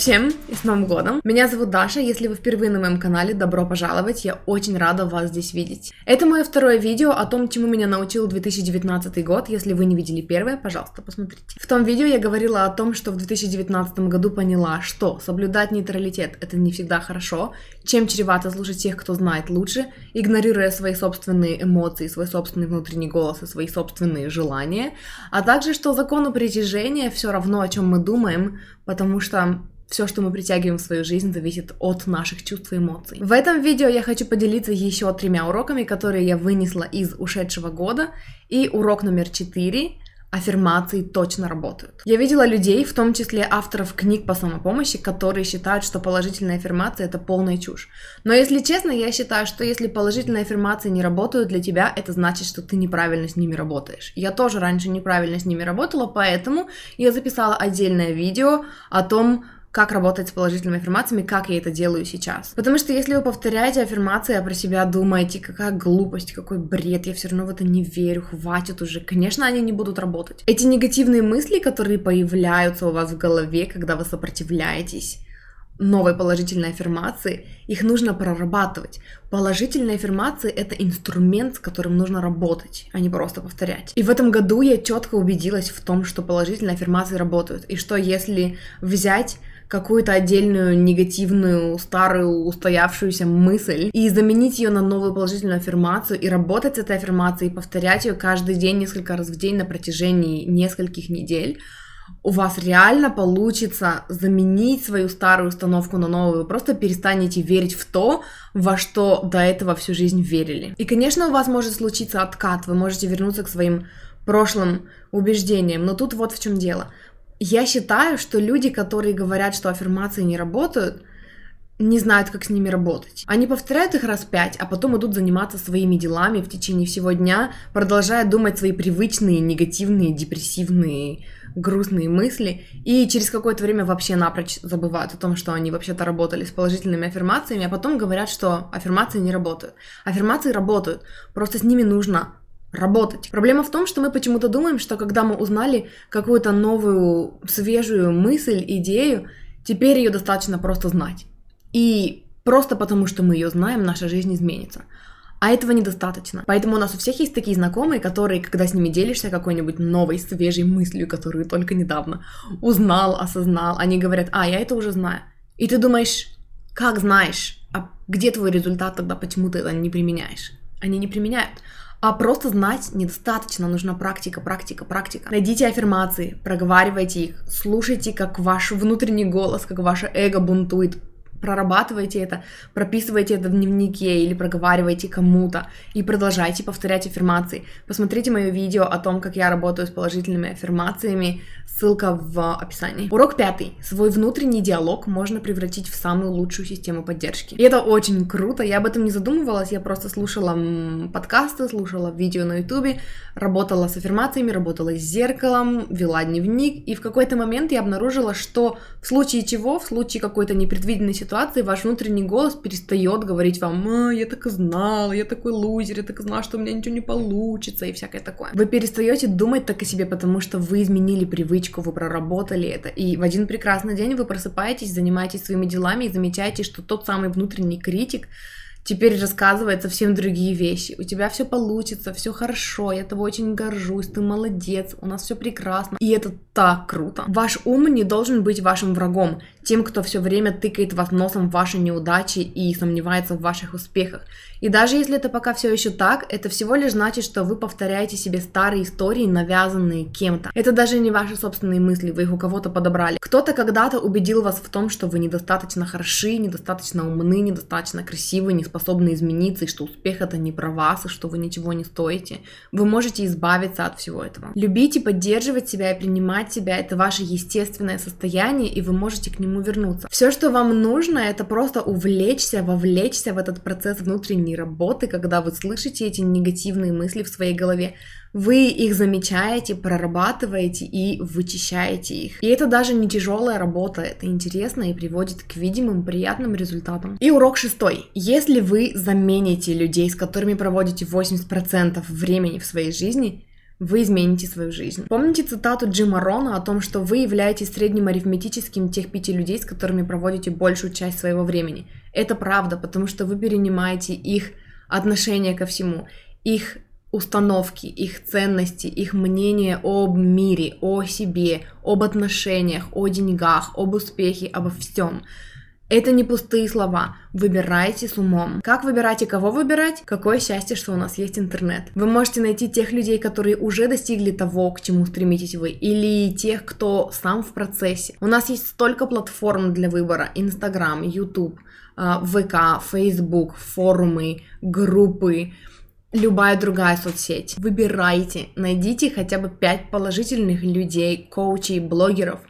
Всем и с Новым годом! Меня зовут Даша, если вы впервые на моем канале, добро пожаловать, я очень рада вас здесь видеть. Это мое второе видео о том, чему меня научил 2019 год, если вы не видели первое, пожалуйста, посмотрите. В том видео я говорила о том, что в 2019 году поняла, что соблюдать нейтралитет это не всегда хорошо, чем чревато слушать тех, кто знает лучше, игнорируя свои собственные эмоции, свой собственный внутренний голос и свои собственные желания, а также, что закону притяжения все равно, о чем мы думаем, потому что все, что мы притягиваем в свою жизнь, зависит от наших чувств и эмоций. В этом видео я хочу поделиться еще тремя уроками, которые я вынесла из ушедшего года. И урок номер четыре аффирмации точно работают. Я видела людей, в том числе авторов книг по самопомощи, которые считают, что положительная аффирмация это полная чушь. Но если честно, я считаю, что если положительные аффирмации не работают для тебя, это значит, что ты неправильно с ними работаешь. Я тоже раньше неправильно с ними работала, поэтому я записала отдельное видео о том, как работать с положительными аффирмациями, как я это делаю сейчас. Потому что если вы повторяете аффирмации, а про себя думаете, какая глупость, какой бред, я все равно в это не верю, хватит уже, конечно, они не будут работать. Эти негативные мысли, которые появляются у вас в голове, когда вы сопротивляетесь, новой положительной аффирмации, их нужно прорабатывать. Положительные аффирмации — это инструмент, с которым нужно работать, а не просто повторять. И в этом году я четко убедилась в том, что положительные аффирмации работают, и что если взять какую-то отдельную негативную, старую, устоявшуюся мысль и заменить ее на новую положительную аффирмацию и работать с этой аффирмацией, и повторять ее каждый день, несколько раз в день на протяжении нескольких недель, у вас реально получится заменить свою старую установку на новую. Вы просто перестанете верить в то, во что до этого всю жизнь верили. И, конечно, у вас может случиться откат, вы можете вернуться к своим прошлым убеждениям, но тут вот в чем дело. Я считаю, что люди, которые говорят, что аффирмации не работают, не знают, как с ними работать. Они повторяют их раз пять, а потом идут заниматься своими делами в течение всего дня, продолжая думать свои привычные, негативные, депрессивные, грустные мысли, и через какое-то время вообще напрочь забывают о том, что они вообще-то работали с положительными аффирмациями, а потом говорят, что аффирмации не работают. Аффирмации работают, просто с ними нужно работать. Проблема в том, что мы почему-то думаем, что когда мы узнали какую-то новую, свежую мысль, идею, теперь ее достаточно просто знать. И просто потому, что мы ее знаем, наша жизнь изменится. А этого недостаточно. Поэтому у нас у всех есть такие знакомые, которые, когда с ними делишься какой-нибудь новой, свежей мыслью, которую только недавно узнал, осознал, они говорят, а, я это уже знаю. И ты думаешь, как знаешь, а где твой результат тогда, почему ты это не применяешь? Они не применяют. А просто знать недостаточно, нужна практика, практика, практика. Найдите аффирмации, проговаривайте их, слушайте, как ваш внутренний голос, как ваше эго бунтует, прорабатывайте это, прописывайте это в дневнике или проговаривайте кому-то и продолжайте повторять аффирмации. Посмотрите мое видео о том, как я работаю с положительными аффирмациями, ссылка в описании. Урок пятый. Свой внутренний диалог можно превратить в самую лучшую систему поддержки. И это очень круто, я об этом не задумывалась, я просто слушала подкасты, слушала видео на ютубе, работала с аффирмациями, работала с зеркалом, вела дневник, и в какой-то момент я обнаружила, что в случае чего, в случае какой-то непредвиденной ситуации, ситуации ваш внутренний голос перестает говорить вам, а, я так и знал, я такой лузер, я так и знал, что у меня ничего не получится и всякое такое. Вы перестаете думать так о себе, потому что вы изменили привычку, вы проработали это, и в один прекрасный день вы просыпаетесь, занимаетесь своими делами и замечаете, что тот самый внутренний критик, теперь рассказывает совсем другие вещи. У тебя все получится, все хорошо, я тобой очень горжусь, ты молодец, у нас все прекрасно. И это так круто. Ваш ум не должен быть вашим врагом, тем, кто все время тыкает вас носом в ваши неудачи и сомневается в ваших успехах. И даже если это пока все еще так, это всего лишь значит, что вы повторяете себе старые истории, навязанные кем-то. Это даже не ваши собственные мысли, вы их у кого-то подобрали. Кто-то когда-то убедил вас в том, что вы недостаточно хороши, недостаточно умны, недостаточно красивы, не способны измениться, и что успех это не про вас, и что вы ничего не стоите. Вы можете избавиться от всего этого. Любить и поддерживать себя и принимать себя это ваше естественное состояние, и вы можете к нему вернуться. Все, что вам нужно, это просто увлечься, вовлечься в этот процесс внутренней работы, когда вы слышите эти негативные мысли в своей голове, вы их замечаете, прорабатываете и вычищаете их. И это даже не тяжелая работа, это интересно и приводит к видимым приятным результатам. И урок шестой. Если вы замените людей, с которыми проводите 80% времени в своей жизни, вы измените свою жизнь. Помните цитату Джима Рона о том, что вы являетесь средним арифметическим тех пяти людей, с которыми проводите большую часть своего времени. Это правда, потому что вы перенимаете их отношение ко всему, их установки, их ценности, их мнение об мире, о себе, об отношениях, о деньгах, об успехе, обо всем. Это не пустые слова. Выбирайте с умом. Как выбирать и кого выбирать? Какое счастье, что у нас есть интернет. Вы можете найти тех людей, которые уже достигли того, к чему стремитесь вы, или тех, кто сам в процессе. У нас есть столько платформ для выбора. Инстаграм, Ютуб, а, ВК, Фейсбук, форумы, группы любая другая соцсеть. Выбирайте, найдите хотя бы 5 положительных людей, коучей, блогеров,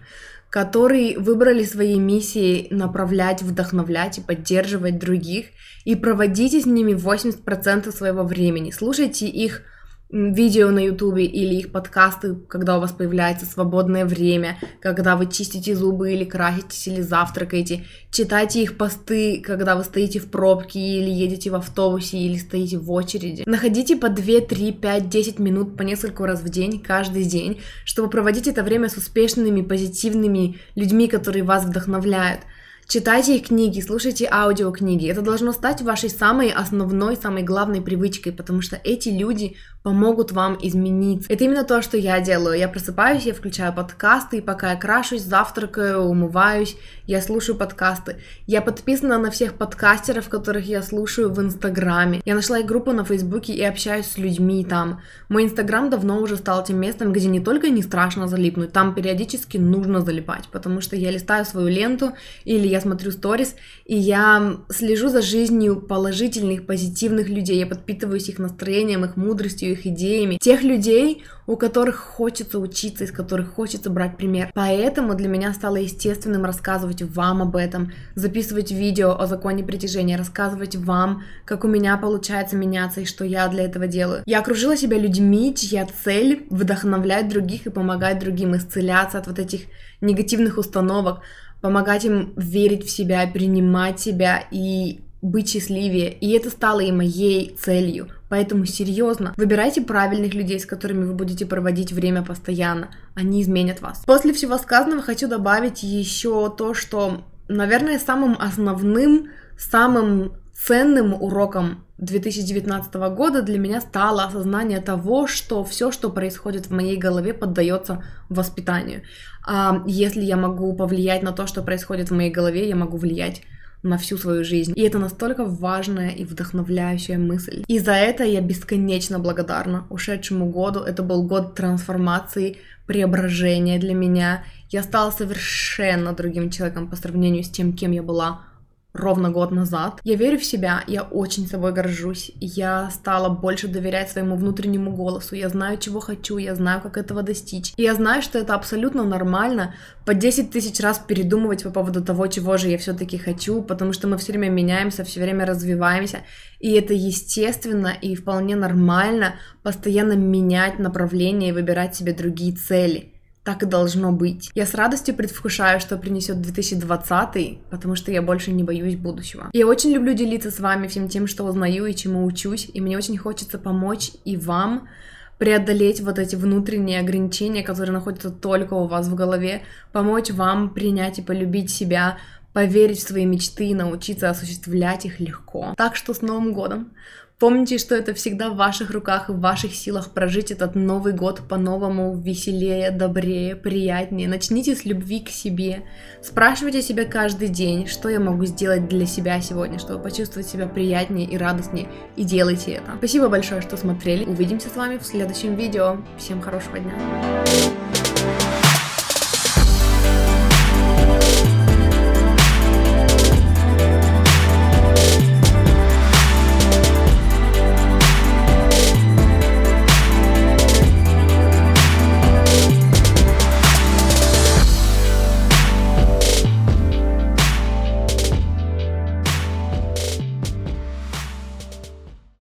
которые выбрали своей миссией направлять, вдохновлять и поддерживать других, и проводите с ними 80% своего времени. Слушайте их видео на ютубе или их подкасты, когда у вас появляется свободное время, когда вы чистите зубы или краситесь или завтракаете. Читайте их посты, когда вы стоите в пробке или едете в автобусе или стоите в очереди. Находите по 2, 3, 5, 10 минут по несколько раз в день, каждый день, чтобы проводить это время с успешными, позитивными людьми, которые вас вдохновляют. Читайте их книги, слушайте аудиокниги. Это должно стать вашей самой основной, самой главной привычкой, потому что эти люди помогут вам измениться. Это именно то, что я делаю. Я просыпаюсь, я включаю подкасты, и пока я крашусь, завтракаю, умываюсь, я слушаю подкасты. Я подписана на всех подкастеров, которых я слушаю в Инстаграме. Я нашла их группу на Фейсбуке и общаюсь с людьми там. Мой Инстаграм давно уже стал тем местом, где не только не страшно залипнуть, там периодически нужно залипать, потому что я листаю свою ленту или смотрю сторис, и я слежу за жизнью положительных, позитивных людей, я подпитываюсь их настроением, их мудростью, их идеями, тех людей, у которых хочется учиться, из которых хочется брать пример. Поэтому для меня стало естественным рассказывать вам об этом, записывать видео о законе притяжения, рассказывать вам, как у меня получается меняться и что я для этого делаю. Я окружила себя людьми, чья цель вдохновлять других и помогать другим исцеляться от вот этих негативных установок, помогать им верить в себя, принимать себя и быть счастливее. И это стало и моей целью. Поэтому серьезно, выбирайте правильных людей, с которыми вы будете проводить время постоянно. Они изменят вас. После всего сказанного хочу добавить еще то, что, наверное, самым основным, самым ценным уроком 2019 года для меня стало осознание того, что все, что происходит в моей голове, поддается воспитанию. А если я могу повлиять на то, что происходит в моей голове, я могу влиять на всю свою жизнь. И это настолько важная и вдохновляющая мысль. И за это я бесконечно благодарна ушедшему году. Это был год трансформации, преображения для меня. Я стала совершенно другим человеком по сравнению с тем, кем я была ровно год назад. Я верю в себя, я очень собой горжусь. Я стала больше доверять своему внутреннему голосу. Я знаю, чего хочу, я знаю, как этого достичь. И я знаю, что это абсолютно нормально по 10 тысяч раз передумывать по поводу того, чего же я все-таки хочу, потому что мы все время меняемся, все время развиваемся. И это естественно и вполне нормально постоянно менять направление и выбирать себе другие цели так и должно быть. Я с радостью предвкушаю, что принесет 2020, потому что я больше не боюсь будущего. Я очень люблю делиться с вами всем тем, что узнаю и чему учусь, и мне очень хочется помочь и вам преодолеть вот эти внутренние ограничения, которые находятся только у вас в голове, помочь вам принять и полюбить себя, поверить в свои мечты и научиться осуществлять их легко. Так что с Новым годом! Помните, что это всегда в ваших руках и в ваших силах прожить этот Новый год по-новому, веселее, добрее, приятнее. Начните с любви к себе. Спрашивайте себя каждый день, что я могу сделать для себя сегодня, чтобы почувствовать себя приятнее и радостнее. И делайте это. Спасибо большое, что смотрели. Увидимся с вами в следующем видео. Всем хорошего дня.